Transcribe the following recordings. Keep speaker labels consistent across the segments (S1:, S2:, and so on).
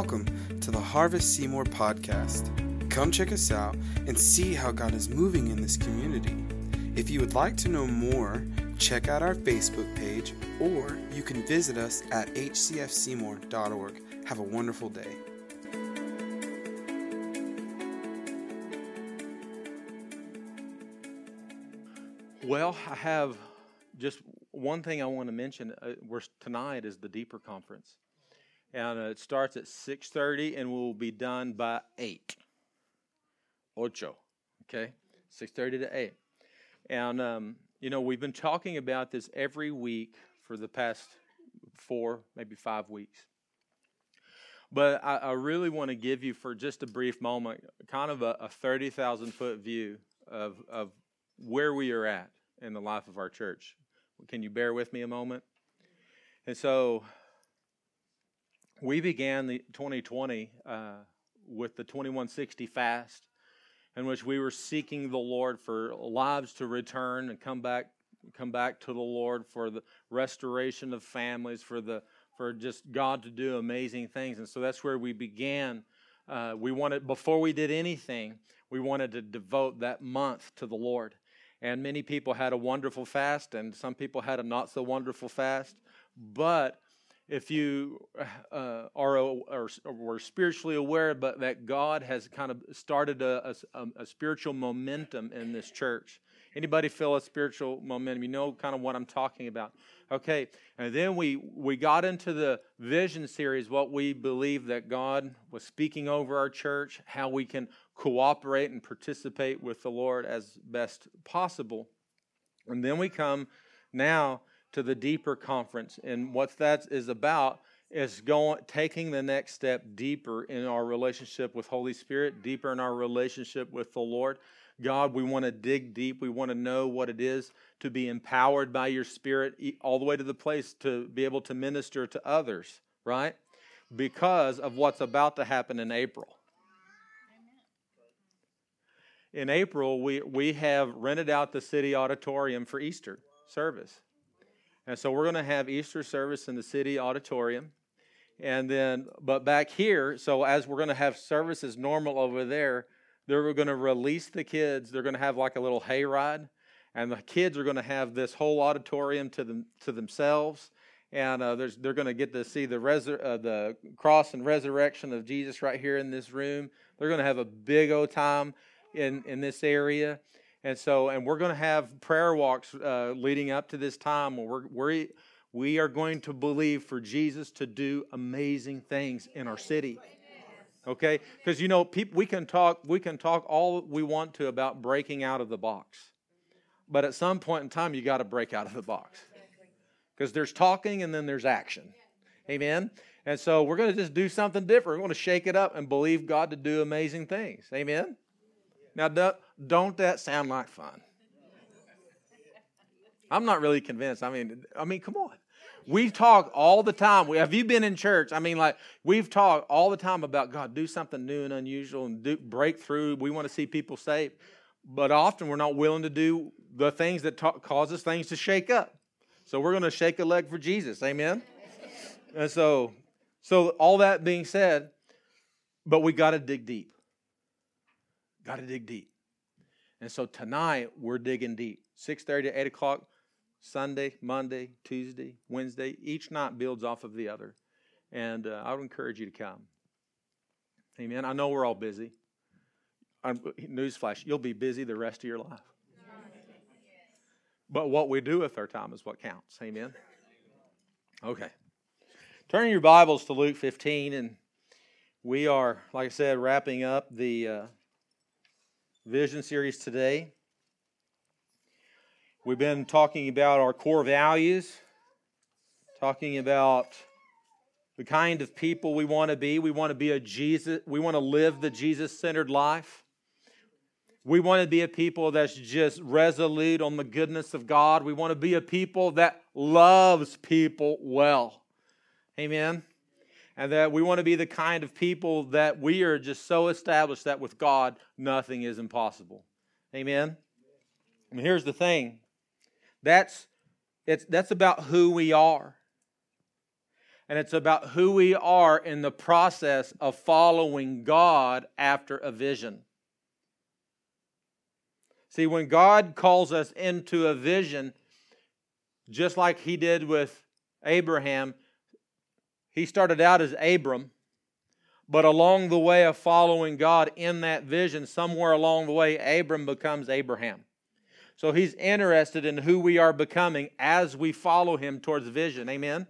S1: Welcome to the Harvest Seymour podcast. Come check us out and see how God is moving in this community. If you would like to know more, check out our Facebook page or you can visit us at hcfseymour.org. Have a wonderful day.
S2: Well, I have just one thing I want to mention. Uh, tonight is the Deeper Conference, and uh, it starts at six thirty, and we'll be done by eight. Ocho, okay, six thirty to eight, and um, you know we've been talking about this every week for the past four, maybe five weeks. But I, I really want to give you, for just a brief moment, kind of a, a thirty thousand foot view of of where we are at in the life of our church. Can you bear with me a moment? And so we began the 2020 uh, with the 2160 fast, in which we were seeking the Lord for lives to return and come back, come back to the Lord for the restoration of families, for the for just God to do amazing things. And so that's where we began. Uh, we wanted before we did anything, we wanted to devote that month to the Lord. And many people had a wonderful fast, and some people had a not so wonderful fast. But if you uh, are or, were spiritually aware, but that God has kind of started a, a, a, spiritual momentum in this church. Anybody feel a spiritual momentum? You know kind of what I'm talking about. Okay, and then we we got into the vision series, what we believe that God was speaking over our church, how we can cooperate and participate with the Lord as best possible. And then we come now to the deeper conference. And what that is about is going taking the next step deeper in our relationship with Holy Spirit, deeper in our relationship with the Lord. God, we want to dig deep. We want to know what it is to be empowered by your Spirit, all the way to the place to be able to minister to others, right? Because of what's about to happen in April in April, we, we have rented out the city auditorium for Easter service. And so we're going to have Easter service in the city auditorium. And then, but back here, so as we're going to have services normal over there, they're going to release the kids. They're going to have like a little hayride. And the kids are going to have this whole auditorium to, them, to themselves. And uh, they're going to get to see the, resur- uh, the cross and resurrection of Jesus right here in this room. They're going to have a big old time in, in this area. And so, and we're going to have prayer walks uh, leading up to this time where we're, we're, we are going to believe for Jesus to do amazing things in our city. Okay? Because you know, people, we can talk we can talk all we want to about breaking out of the box. But at some point in time you got to break out of the box. Because there's talking and then there's action. Amen. And so we're going to just do something different. We're going to shake it up and believe God to do amazing things. Amen. Now, don't that sound like fun? I'm not really convinced. I mean, I mean, come on. We talk all the time. Have you been in church? I mean, like we've talked all the time about God, do something new and unusual and do, break through. We want to see people saved, but often we're not willing to do the things that ta- causes things to shake up. So we're going to shake a leg for Jesus. Amen. and so, so all that being said, but we got to dig deep. Got to dig deep. And so tonight we're digging deep. 6:30 to 8 o'clock, Sunday, Monday, Tuesday, Wednesday. Each night builds off of the other. And uh, I would encourage you to come. Amen. I know we're all busy. newsflash, you'll be busy the rest of your life. But what we do with our time is what counts. Amen. Okay. Turn your Bibles to Luke 15, and we are, like I said, wrapping up the uh, vision series today. We've been talking about our core values, talking about the kind of people we want to be. We want to be a Jesus, we want to live the Jesus centered life. We want to be a people that's just resolute on the goodness of God. We want to be a people that loves people well. Amen and that we want to be the kind of people that we are just so established that with God, nothing is impossible. Amen? And here's the thing that's, it's, that's about who we are. and it's about who we are in the process of following God after a vision. See, when God calls us into a vision, just like He did with Abraham, He started out as Abram, but along the way of following God in that vision, somewhere along the way, Abram becomes Abraham. So He's interested in who we are becoming as we follow Him towards vision. Amen?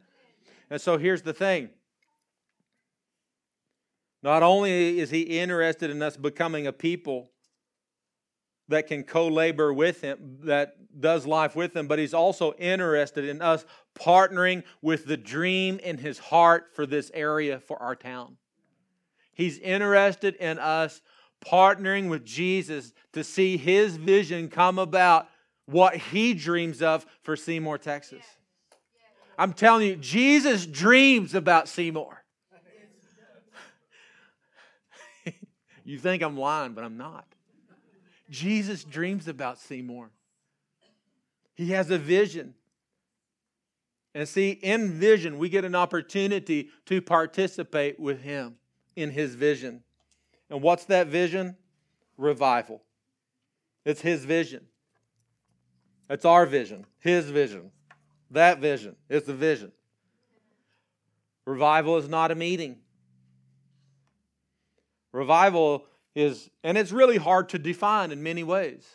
S2: And so here's the thing. Not only is he interested in us becoming a people that can co labor with him, that does life with him, but he's also interested in us partnering with the dream in his heart for this area, for our town. He's interested in us partnering with Jesus to see his vision come about, what he dreams of for Seymour, Texas. I'm telling you, Jesus dreams about Seymour. you think I'm lying, but I'm not. Jesus dreams about Seymour. He has a vision. And see, in vision, we get an opportunity to participate with him in his vision. And what's that vision? Revival. It's his vision. It's our vision, his vision. That vision. It's the vision. Revival is not a meeting. Revival is, and it's really hard to define in many ways.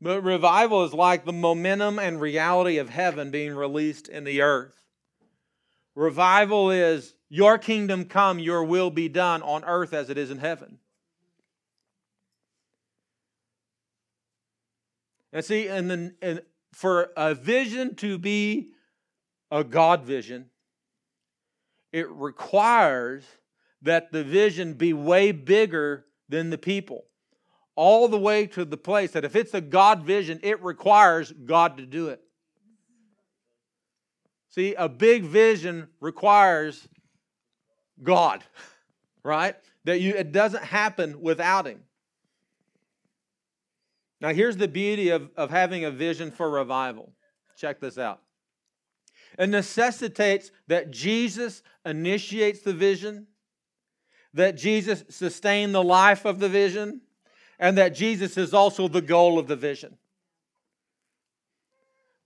S2: But revival is like the momentum and reality of heaven being released in the earth. Revival is your kingdom come, your will be done on earth as it is in heaven. And see, and then and for a vision to be a God vision, it requires that the vision be way bigger than the people. All the way to the place that if it's a God vision, it requires God to do it. See, a big vision requires God, right? That you it doesn't happen without him. Now, here's the beauty of, of having a vision for revival. Check this out. It necessitates that Jesus initiates the vision, that Jesus sustain the life of the vision, and that Jesus is also the goal of the vision.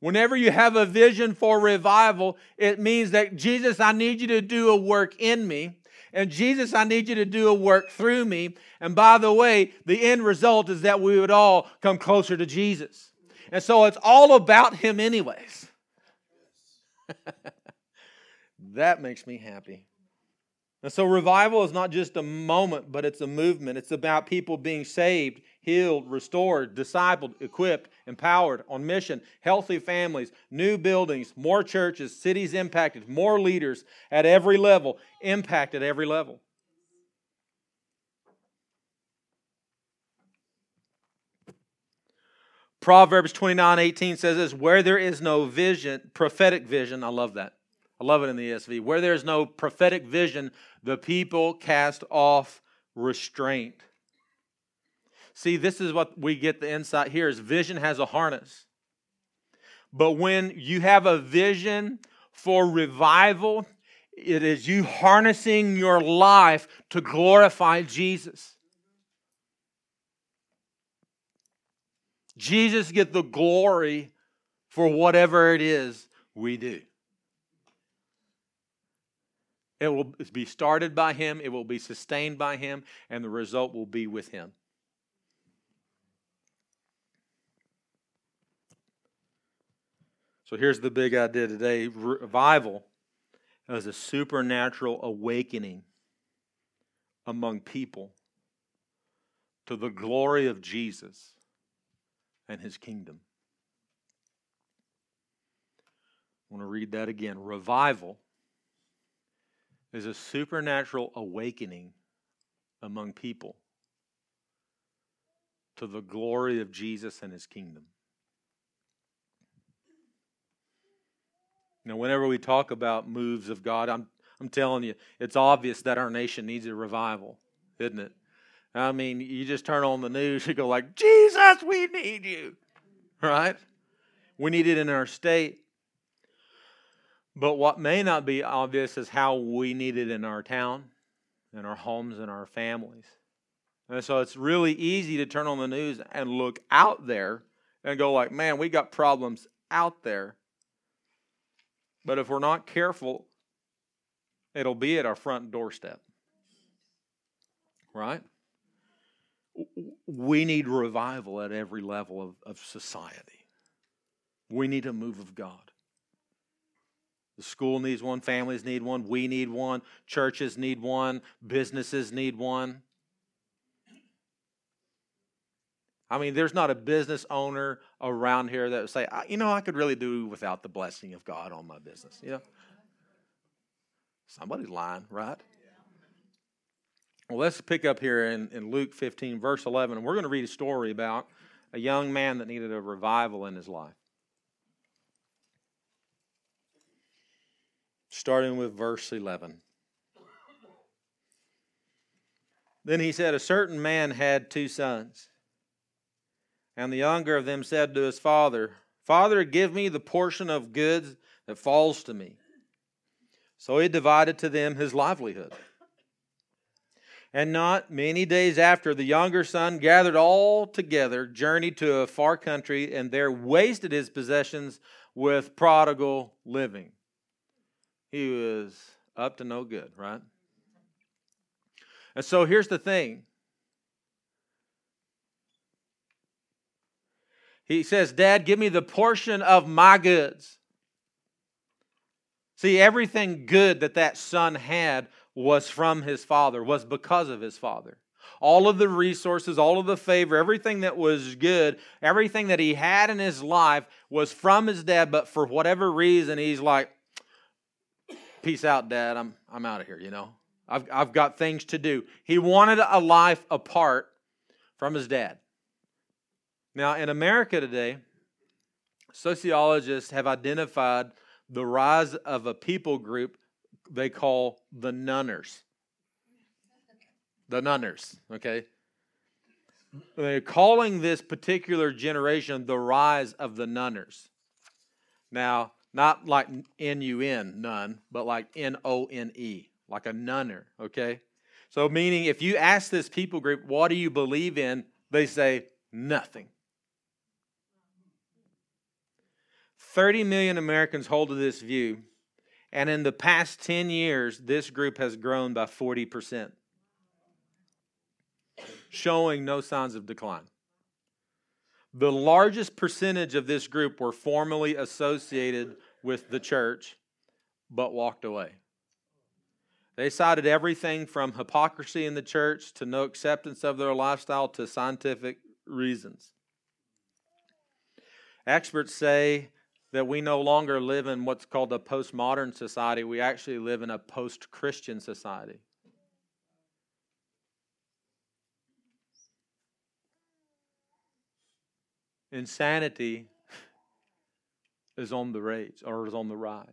S2: Whenever you have a vision for revival, it means that Jesus, I need you to do a work in me. And Jesus, I need you to do a work through me. And by the way, the end result is that we would all come closer to Jesus. And so it's all about Him, anyways. that makes me happy. And so revival is not just a moment, but it's a movement. It's about people being saved, healed, restored, discipled, equipped, empowered, on mission, healthy families, new buildings, more churches, cities impacted, more leaders at every level, impact at every level. Proverbs 29 18 says this where there is no vision, prophetic vision, I love that. I love it in the ESV. Where there is no prophetic vision, the people cast off restraint. See, this is what we get the insight here is vision has a harness. But when you have a vision for revival, it is you harnessing your life to glorify Jesus. Jesus get the glory for whatever it is we do. It will be started by him, it will be sustained by him, and the result will be with him. So here's the big idea today revival as a supernatural awakening among people to the glory of Jesus and his kingdom. I want to read that again. Revival is a supernatural awakening among people to the glory of Jesus and his kingdom. Now, whenever we talk about moves of God, I'm, I'm telling you, it's obvious that our nation needs a revival, isn't it? I mean, you just turn on the news, you go like, Jesus, we need you, right? We need it in our state. But what may not be obvious is how we need it in our town, in our homes, and our families. And so it's really easy to turn on the news and look out there and go like, man, we got problems out there. But if we're not careful, it'll be at our front doorstep. Right? We need revival at every level of, of society. We need a move of God. The school needs one, families need one, we need one, churches need one, businesses need one. I mean, there's not a business owner around here that would say, you know, I could really do without the blessing of God on my business. You know, somebody's lying, right? Well, let's pick up here in, in Luke 15, verse 11, and we're going to read a story about a young man that needed a revival in his life. Starting with verse 11. Then he said, A certain man had two sons. And the younger of them said to his father, Father, give me the portion of goods that falls to me. So he divided to them his livelihood. And not many days after, the younger son gathered all together, journeyed to a far country, and there wasted his possessions with prodigal living. He was up to no good, right? And so here's the thing He says, Dad, give me the portion of my goods. See, everything good that that son had was from his father, was because of his father. All of the resources, all of the favor, everything that was good, everything that he had in his life was from his dad, but for whatever reason, he's like, Peace out, dad. I'm, I'm out of here, you know. I've, I've got things to do. He wanted a life apart from his dad. Now, in America today, sociologists have identified the rise of a people group they call the nunners. The nunners, okay? They're calling this particular generation the rise of the nunners. Now, not like N U N, none, but like N O N E, like a nunner, okay? So, meaning if you ask this people group, what do you believe in? They say, nothing. 30 million Americans hold to this view, and in the past 10 years, this group has grown by 40%, showing no signs of decline. The largest percentage of this group were formerly associated with the church, but walked away. They cited everything from hypocrisy in the church to no acceptance of their lifestyle to scientific reasons. Experts say that we no longer live in what's called a postmodern society. We actually live in a post Christian society. Insanity is on the rise or is on the rise.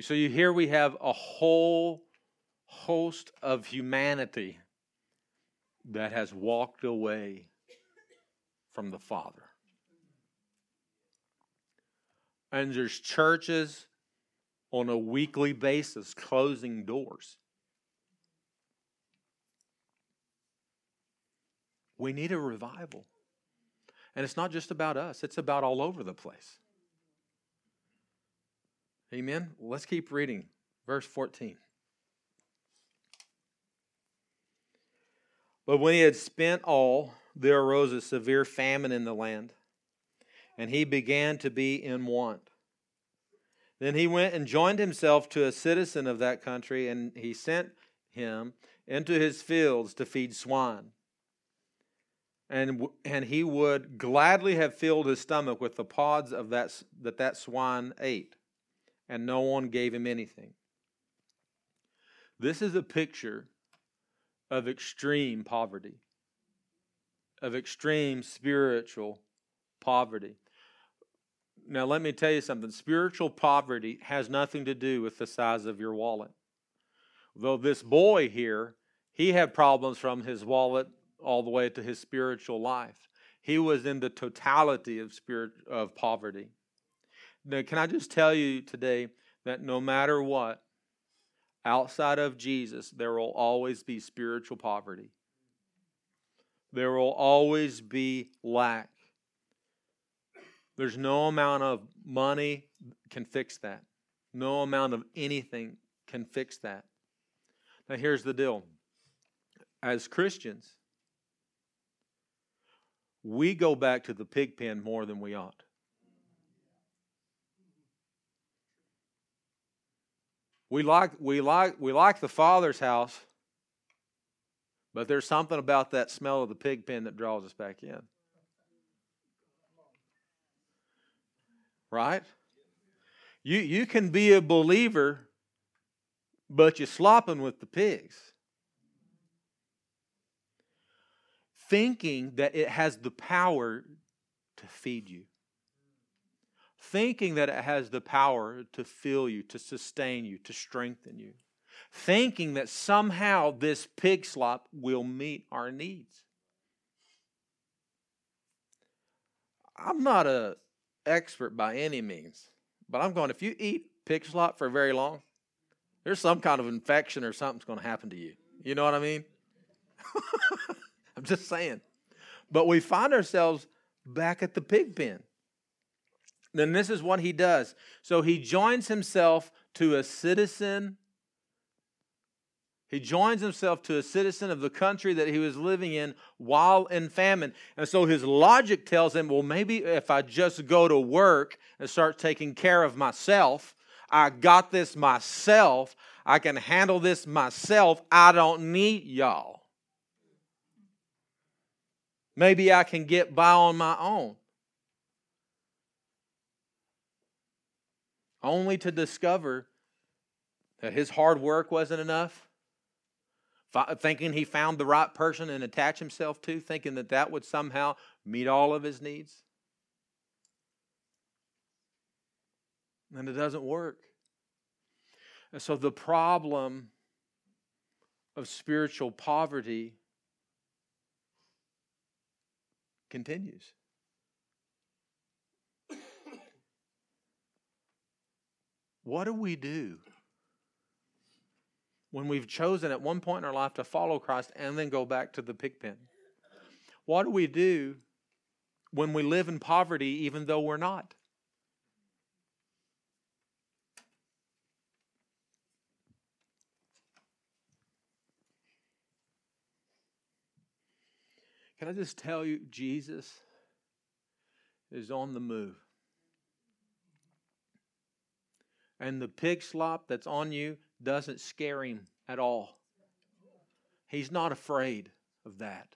S2: So you here we have a whole host of humanity that has walked away from the Father. And there's churches on a weekly basis closing doors. We need a revival. And it's not just about us, it's about all over the place. Amen. Let's keep reading. Verse 14. But when he had spent all, there arose a severe famine in the land and he began to be in want. Then he went and joined himself to a citizen of that country, and he sent him into his fields to feed swine. And, and he would gladly have filled his stomach with the pods of that, that that swine ate, and no one gave him anything. This is a picture of extreme poverty, of extreme spiritual poverty. Now, let me tell you something spiritual poverty has nothing to do with the size of your wallet. Though this boy here, he had problems from his wallet all the way to his spiritual life. He was in the totality of spirit of poverty. Now, can I just tell you today that no matter what, outside of Jesus, there will always be spiritual poverty. There will always be lack. There's no amount of money can fix that. No amount of anything can fix that. Now, here's the deal as Christians, we go back to the pig pen more than we ought. We like, we like, we like the Father's house, but there's something about that smell of the pig pen that draws us back in. Right? You, you can be a believer, but you're slopping with the pigs. Thinking that it has the power to feed you thinking that it has the power to fill you, to sustain you, to strengthen you, thinking that somehow this pig slop will meet our needs. I'm not an expert by any means, but I'm going, if you eat pig slop for very long, there's some kind of infection or something's going to happen to you. You know what I mean? I'm just saying. But we find ourselves back at the pig pen then this is what he does. So he joins himself to a citizen. He joins himself to a citizen of the country that he was living in while in famine. And so his logic tells him, well, maybe if I just go to work and start taking care of myself, I got this myself, I can handle this myself, I don't need y'all. Maybe I can get by on my own. only to discover that his hard work wasn't enough, thinking he found the right person and attach himself to, thinking that that would somehow meet all of his needs. And it doesn't work. And so the problem of spiritual poverty continues. What do we do when we've chosen at one point in our life to follow Christ and then go back to the pig pen? What do we do when we live in poverty even though we're not? Can I just tell you, Jesus is on the move. and the pig slop that's on you doesn't scare him at all. He's not afraid of that.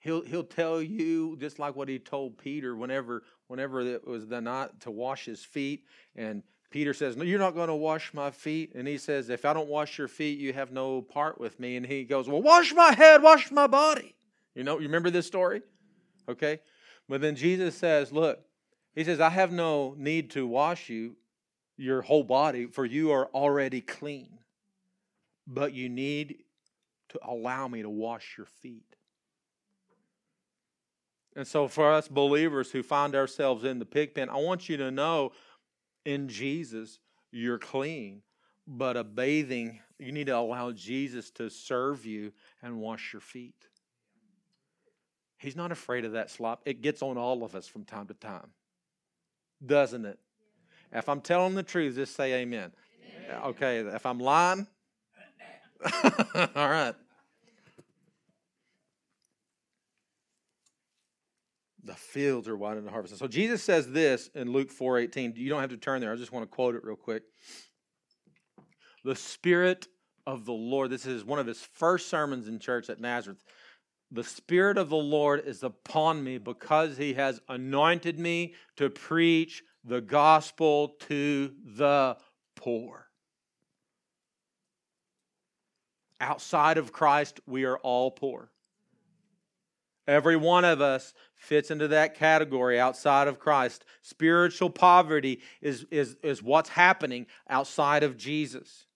S2: He'll, he'll tell you just like what he told Peter whenever whenever it was the night to wash his feet and Peter says, No, you're not going to wash my feet. And he says, If I don't wash your feet, you have no part with me. And he goes, Well, wash my head, wash my body. You know, you remember this story? Okay. But then Jesus says, Look, he says, I have no need to wash you, your whole body, for you are already clean. But you need to allow me to wash your feet. And so, for us believers who find ourselves in the pig pen, I want you to know in Jesus, you're clean. But a bathing, you need to allow Jesus to serve you and wash your feet. He's not afraid of that slop. It gets on all of us from time to time doesn't it? If I'm telling the truth, just say amen. amen. Okay, if I'm lying, all right. The fields are wide in the harvest. So Jesus says this in Luke 4:18. You don't have to turn there. I just want to quote it real quick. The Spirit of the Lord. This is one of his first sermons in church at Nazareth. The Spirit of the Lord is upon me because He has anointed me to preach the gospel to the poor. Outside of Christ, we are all poor. Every one of us fits into that category outside of Christ. Spiritual poverty is, is, is what's happening outside of Jesus.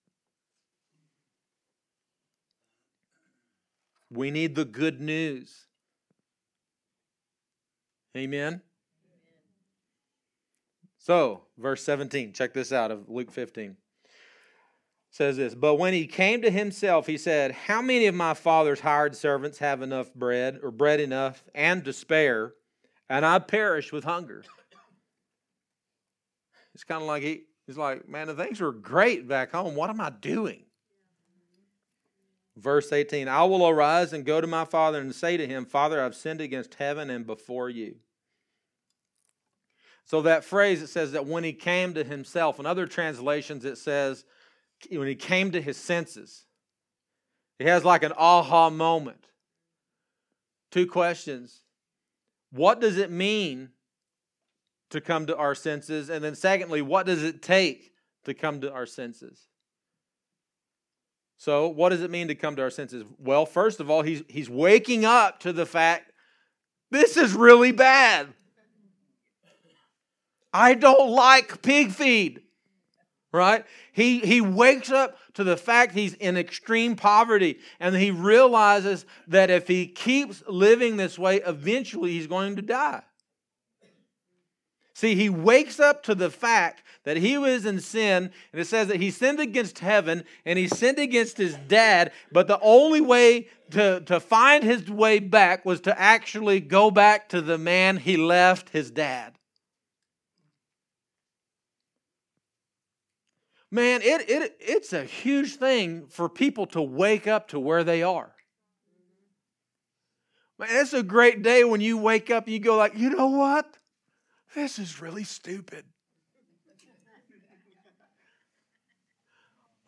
S2: We need the good news. Amen. So, verse 17, check this out of Luke 15. Says this, but when he came to himself, he said, How many of my father's hired servants have enough bread, or bread enough, and to spare, and I perish with hunger? It's kind of like he, he's like, Man, the things were great back home. What am I doing? Verse 18 I will arise and go to my father and say to him, Father, I've sinned against heaven and before you. So that phrase, it says that when he came to himself. In other translations, it says when he came to his senses. He has like an aha moment. Two questions. What does it mean to come to our senses? And then, secondly, what does it take to come to our senses? So, what does it mean to come to our senses? Well, first of all, he's, he's waking up to the fact this is really bad. I don't like pig feed. Right? He, he wakes up to the fact he's in extreme poverty and he realizes that if he keeps living this way, eventually he's going to die. See, he wakes up to the fact that he was in sin, and it says that he sinned against heaven and he sinned against his dad, but the only way to, to find his way back was to actually go back to the man he left, his dad. Man, it, it, it's a huge thing for people to wake up to where they are. Man, it's a great day when you wake up and you go like, you know what? This is really stupid.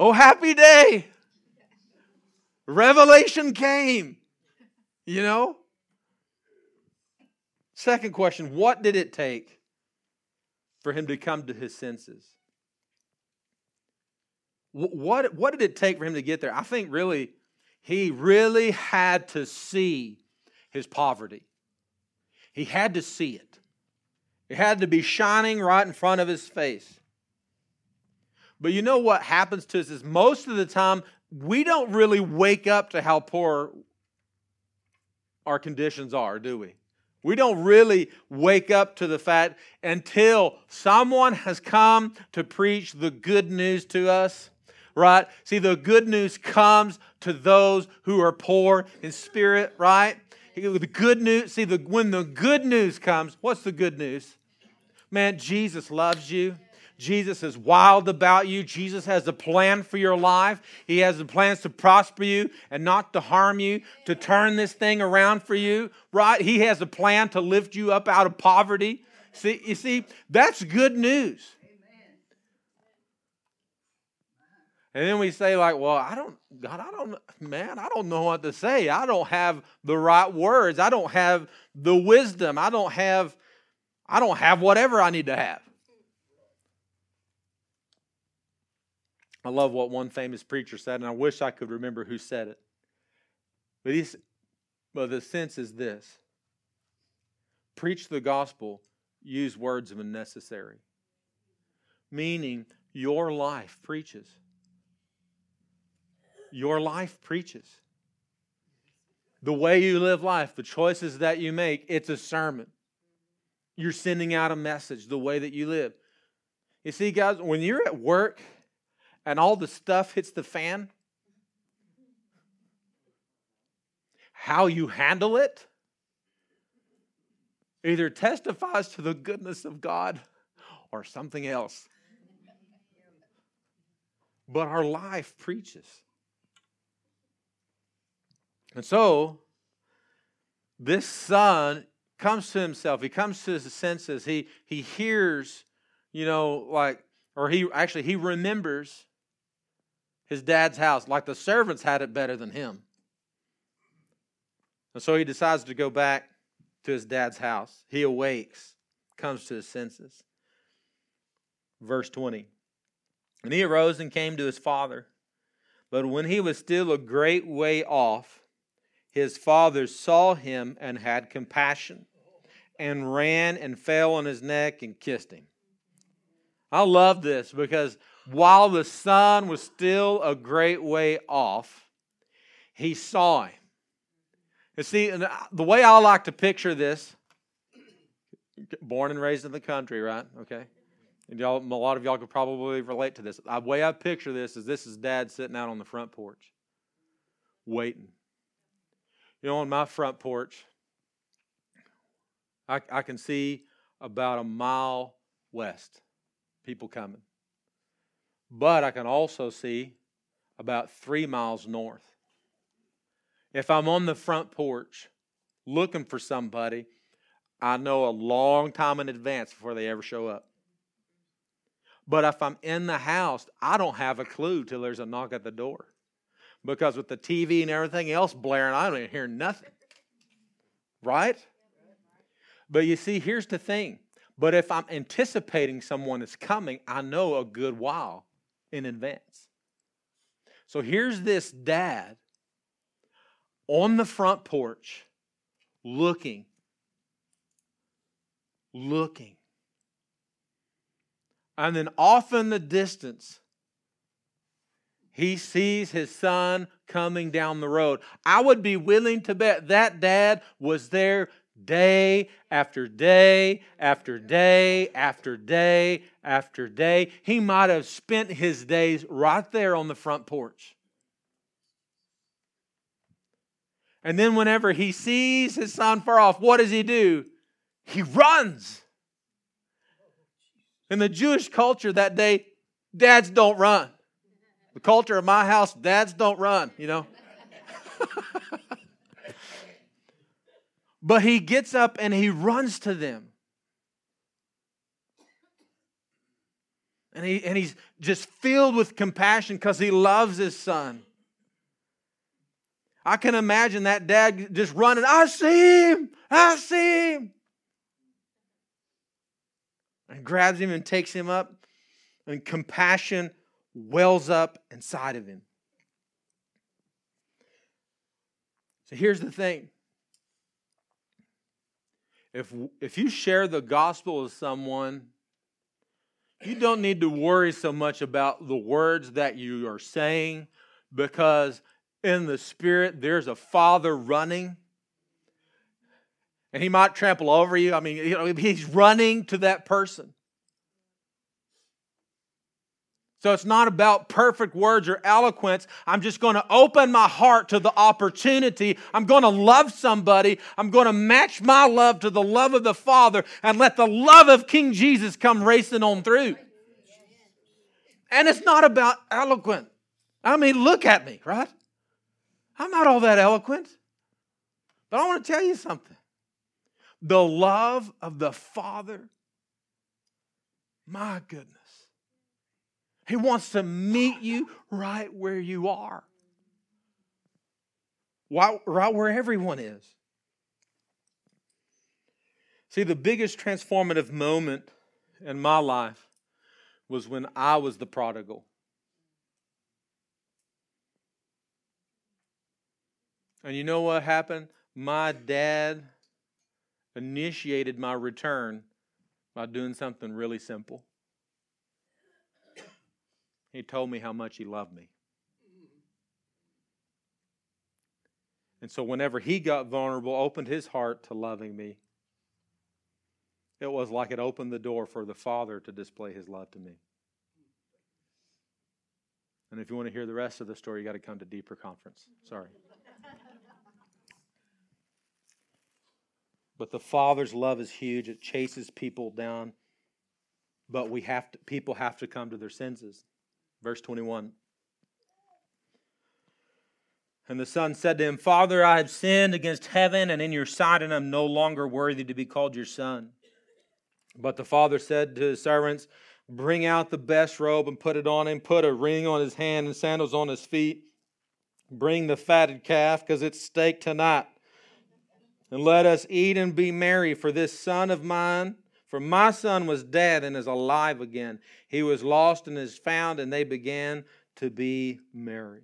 S2: oh, happy day. Revelation came. You know? Second question What did it take for him to come to his senses? What, what did it take for him to get there? I think really, he really had to see his poverty. He had to see it. It had to be shining right in front of his face. But you know what happens to us is most of the time we don't really wake up to how poor our conditions are, do we? We don't really wake up to the fact until someone has come to preach the good news to us right? See, the good news comes to those who are poor in spirit, right? The good news, see, the, when the good news comes, what's the good news? Man, Jesus loves you. Jesus is wild about you. Jesus has a plan for your life. He has the plans to prosper you and not to harm you, to turn this thing around for you, right? He has a plan to lift you up out of poverty. See, you see, that's good news. And then we say, like, well, I don't, God, I don't, man, I don't know what to say. I don't have the right words. I don't have the wisdom. I don't have, I don't have whatever I need to have. I love what one famous preacher said, and I wish I could remember who said it. But but the sense is this preach the gospel, use words when necessary. Meaning, your life preaches. Your life preaches. The way you live life, the choices that you make, it's a sermon. You're sending out a message the way that you live. You see, guys, when you're at work and all the stuff hits the fan, how you handle it either testifies to the goodness of God or something else. But our life preaches. And so, this son comes to himself. He comes to his senses. He, he hears, you know, like, or he actually, he remembers his dad's house, like the servants had it better than him. And so he decides to go back to his dad's house. He awakes, comes to his senses. Verse 20. And he arose and came to his father. But when he was still a great way off, his father saw him and had compassion and ran and fell on his neck and kissed him. I love this because while the son was still a great way off, he saw him. You see, the way I like to picture this, born and raised in the country, right? Okay. And y'all, a lot of y'all could probably relate to this. The way I picture this is this is dad sitting out on the front porch, waiting. You know, on my front porch, I, I can see about a mile west people coming. But I can also see about three miles north. If I'm on the front porch looking for somebody, I know a long time in advance before they ever show up. But if I'm in the house, I don't have a clue till there's a knock at the door. Because with the TV and everything else blaring, I don't hear nothing. Right? But you see, here's the thing. But if I'm anticipating someone is coming, I know a good while in advance. So here's this dad on the front porch looking, looking. And then off in the distance, he sees his son coming down the road. I would be willing to bet that dad was there day after day after day after day after day. He might have spent his days right there on the front porch. And then, whenever he sees his son far off, what does he do? He runs. In the Jewish culture that day, dads don't run. The culture of my house, dads don't run, you know. but he gets up and he runs to them. And, he, and he's just filled with compassion because he loves his son. I can imagine that dad just running, I see him, I see him. And grabs him and takes him up, and compassion wells up inside of him. So here's the thing. If, if you share the gospel with someone, you don't need to worry so much about the words that you are saying because in the spirit there's a father running and he might trample over you. I mean, you know, he's running to that person. So it's not about perfect words or eloquence. I'm just going to open my heart to the opportunity. I'm going to love somebody. I'm going to match my love to the love of the Father and let the love of King Jesus come racing on through. And it's not about eloquent. I mean, look at me, right? I'm not all that eloquent. But I want to tell you something. The love of the Father, my goodness. He wants to meet you right where you are, right where everyone is. See, the biggest transformative moment in my life was when I was the prodigal. And you know what happened? My dad initiated my return by doing something really simple. He told me how much he loved me. And so, whenever he got vulnerable, opened his heart to loving me, it was like it opened the door for the Father to display his love to me. And if you want to hear the rest of the story, you got to come to Deeper Conference. Sorry. But the Father's love is huge. It chases people down. But we have to, people have to come to their senses. Verse 21. And the son said to him, Father, I have sinned against heaven and in your sight, and am no longer worthy to be called your son. But the father said to his servants, Bring out the best robe and put it on him, put a ring on his hand and sandals on his feet. Bring the fatted calf, because it's steak tonight and let us eat and be merry, for this son of mine, for my son was dead and is alive again. He was lost and is found, and they began to be merry.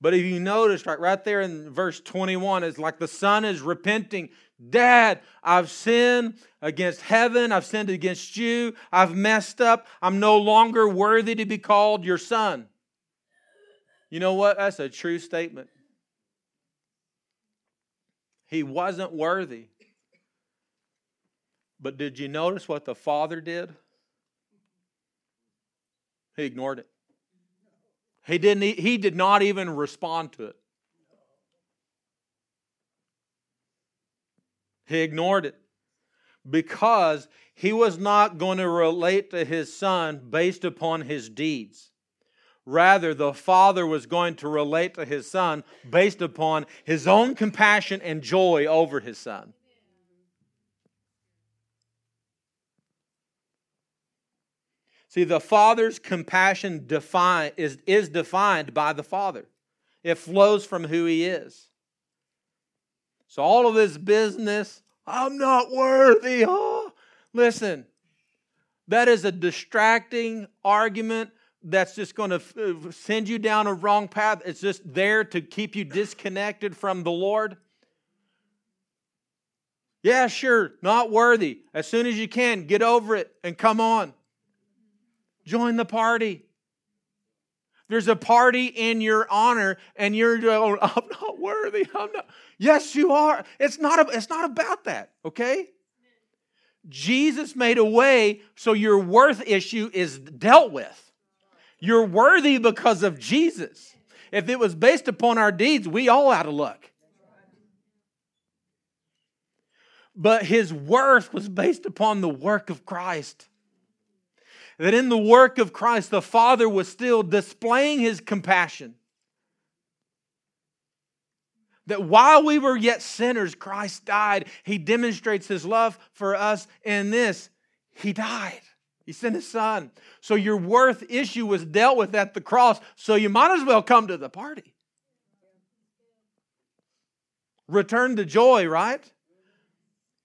S2: But if you notice, right, right there in verse 21, it's like the son is repenting. Dad, I've sinned against heaven. I've sinned against you. I've messed up. I'm no longer worthy to be called your son. You know what? That's a true statement. He wasn't worthy. But did you notice what the father did? He ignored it. He didn't he did not even respond to it. He ignored it because he was not going to relate to his son based upon his deeds. Rather, the father was going to relate to his son based upon his own compassion and joy over his son. See, the Father's compassion define, is, is defined by the Father, it flows from who He is. So, all of this business, I'm not worthy. Oh, listen, that is a distracting argument that's just going to send you down a wrong path. It's just there to keep you disconnected from the Lord. Yeah, sure, not worthy. As soon as you can, get over it and come on. Join the party. There's a party in your honor, and you're going, I'm not worthy. I'm not. Yes, you are. It's not, a, it's not about that, okay? Jesus made a way so your worth issue is dealt with. You're worthy because of Jesus. If it was based upon our deeds, we all out of luck. But his worth was based upon the work of Christ that in the work of Christ, the Father was still displaying his compassion. That while we were yet sinners, Christ died. He demonstrates his love for us in this He died. He sent his son. So your worth issue was dealt with at the cross, so you might as well come to the party. Return to joy, right?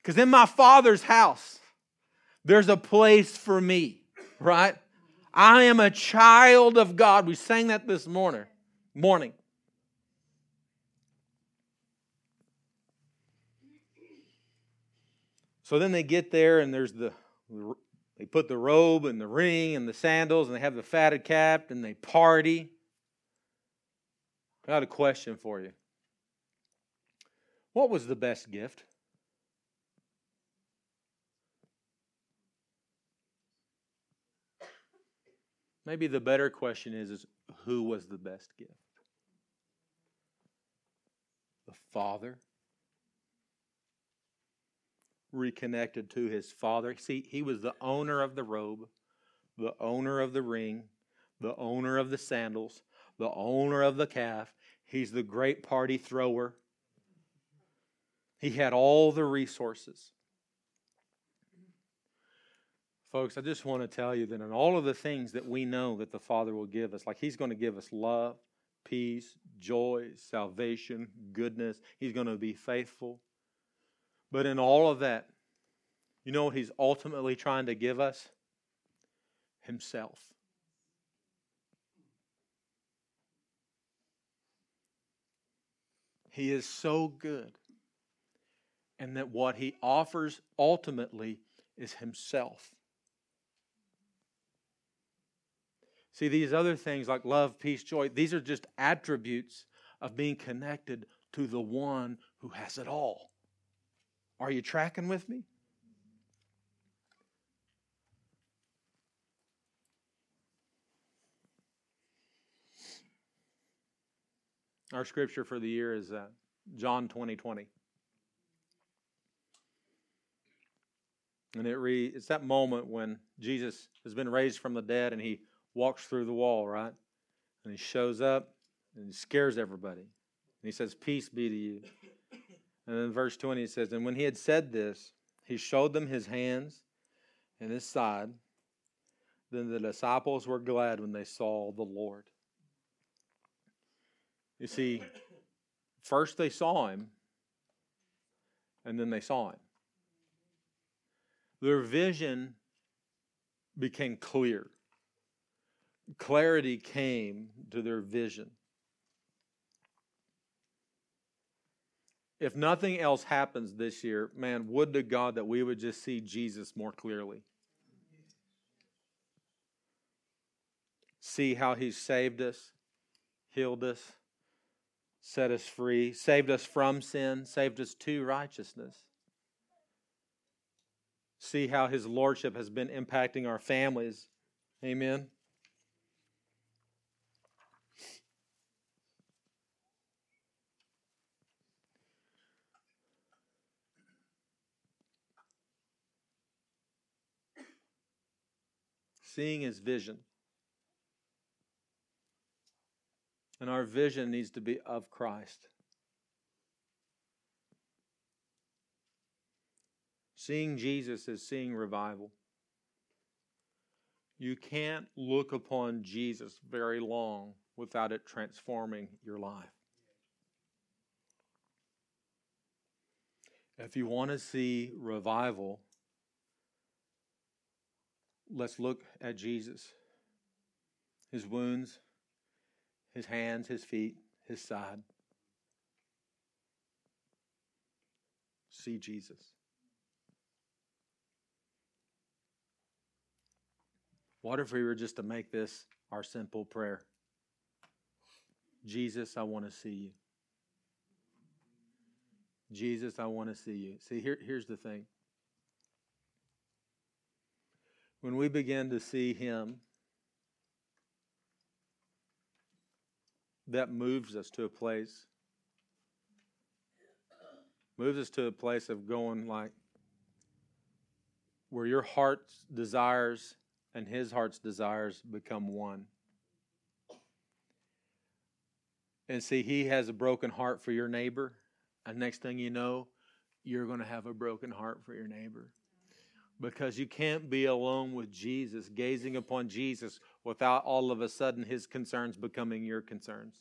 S2: Because in my Father's house, there's a place for me right? I am a child of God. We sang that this morning. Morning. So then they get there, and there's the they put the robe and the ring and the sandals, and they have the fatted calf, and they party. I got a question for you. What was the best gift? Maybe the better question is, is who was the best gift? The Father reconnected to his Father. See, he was the owner of the robe, the owner of the ring, the owner of the sandals, the owner of the calf. He's the great party thrower. He had all the resources. Folks, I just want to tell you that in all of the things that we know that the Father will give us, like He's going to give us love, peace, joy, salvation, goodness, He's going to be faithful. But in all of that, you know what He's ultimately trying to give us? Himself. He is so good. And that what He offers ultimately is Himself. See, these other things like love, peace, joy, these are just attributes of being connected to the one who has it all. Are you tracking with me? Our scripture for the year is uh, John 20 20. And it re, it's that moment when Jesus has been raised from the dead and he walks through the wall, right? And he shows up and he scares everybody. And he says, Peace be to you. And then verse 20 it says, And when he had said this, he showed them his hands and his side. Then the disciples were glad when they saw the Lord. You see, first they saw him, and then they saw him. Their vision became clear clarity came to their vision. If nothing else happens this year, man, would to God that we would just see Jesus more clearly. See how He saved us, healed us, set us free, saved us from sin, saved us to righteousness. see how His Lordship has been impacting our families. Amen. Seeing His vision. And our vision needs to be of Christ. Seeing Jesus is seeing revival. You can't look upon Jesus very long without it transforming your life. If you want to see revival, let's look at Jesus. His wounds, his hands, his feet, his side. See Jesus. What if we were just to make this our simple prayer? Jesus, I want to see you. Jesus, I want to see you. See, here, here's the thing. When we begin to see Him, that moves us to a place, moves us to a place of going like where your heart's desires and his heart's desires become one. And see, he has a broken heart for your neighbor. And next thing you know, you're going to have a broken heart for your neighbor. Because you can't be alone with Jesus, gazing upon Jesus, without all of a sudden his concerns becoming your concerns.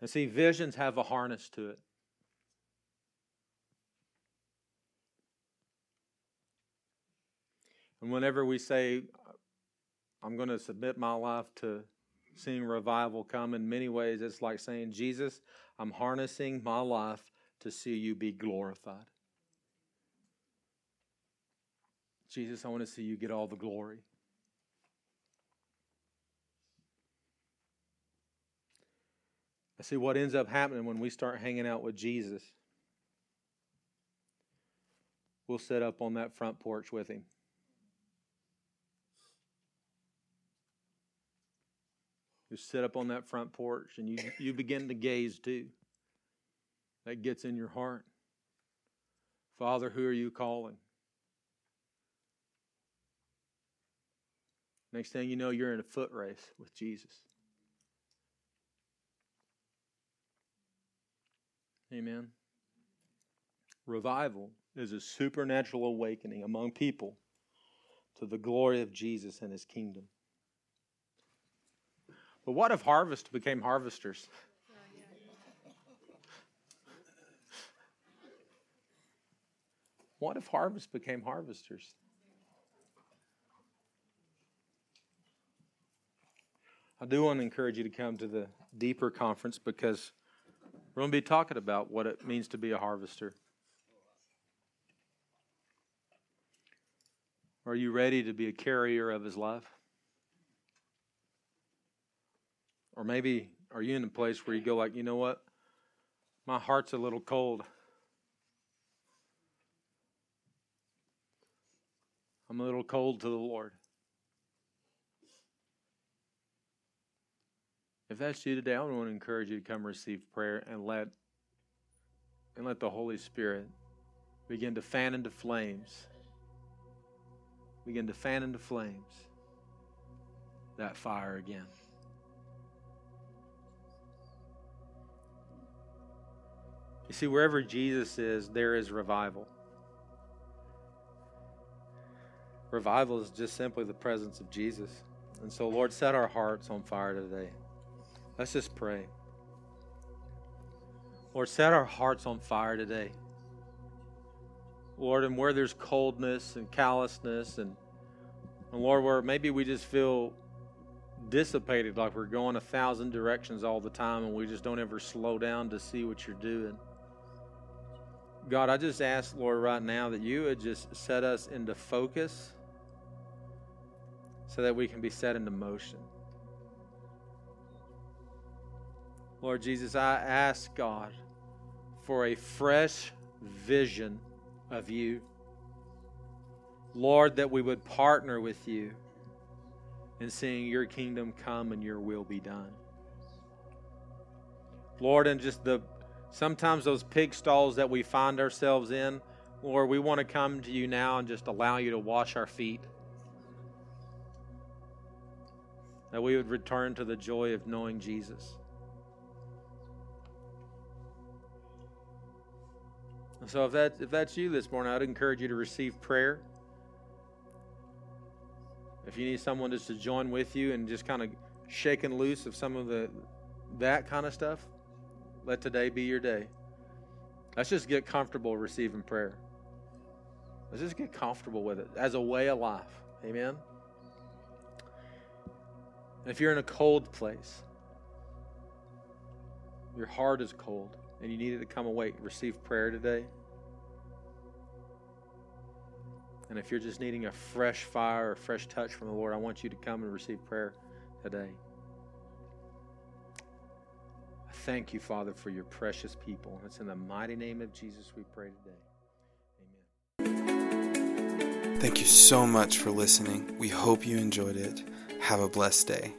S2: And see, visions have a harness to it. And whenever we say, I'm going to submit my life to seeing revival come, in many ways, it's like saying, Jesus, I'm harnessing my life to see you be glorified. Jesus, I want to see you get all the glory. I see what ends up happening when we start hanging out with Jesus. We'll sit up on that front porch with him. You sit up on that front porch and you, you begin to gaze too. That gets in your heart. Father, who are you calling? Next thing you know, you're in a foot race with Jesus. Amen. Revival is a supernatural awakening among people to the glory of Jesus and his kingdom. But what if harvest became harvesters? What if harvest became harvesters? I do want to encourage you to come to the deeper conference because we're going to be talking about what it means to be a harvester. Are you ready to be a carrier of his love? Or maybe are you in a place where you go like, you know what? My heart's a little cold. I'm a little cold to the Lord. If that's you today, I want to encourage you to come receive prayer and let and let the Holy Spirit begin to fan into flames. Begin to fan into flames that fire again. You see, wherever Jesus is, there is revival. Revival is just simply the presence of Jesus. And so, Lord, set our hearts on fire today. Let's just pray. Lord, set our hearts on fire today. Lord, and where there's coldness and callousness, and, and Lord, where maybe we just feel dissipated, like we're going a thousand directions all the time and we just don't ever slow down to see what you're doing. God, I just ask, Lord, right now that you would just set us into focus so that we can be set into motion. Lord Jesus, I ask God for a fresh vision of you. Lord, that we would partner with you in seeing your kingdom come and your will be done. Lord, and just the sometimes those pig stalls that we find ourselves in, Lord, we want to come to you now and just allow you to wash our feet. That we would return to the joy of knowing Jesus. so if that if that's you this morning, I'd encourage you to receive prayer. If you need someone just to join with you and just kind of shaking loose of some of the that kind of stuff, let today be your day. Let's just get comfortable receiving prayer. Let's just get comfortable with it as a way of life. Amen. And if you're in a cold place, your heart is cold, and you needed to come awake, receive prayer today. And if you're just needing a fresh fire a fresh touch from the Lord, I want you to come and receive prayer today. Thank you, Father, for your precious people. It's in the mighty name of Jesus we pray today.
S1: Amen. Thank you so much for listening. We hope you enjoyed it. Have a blessed day.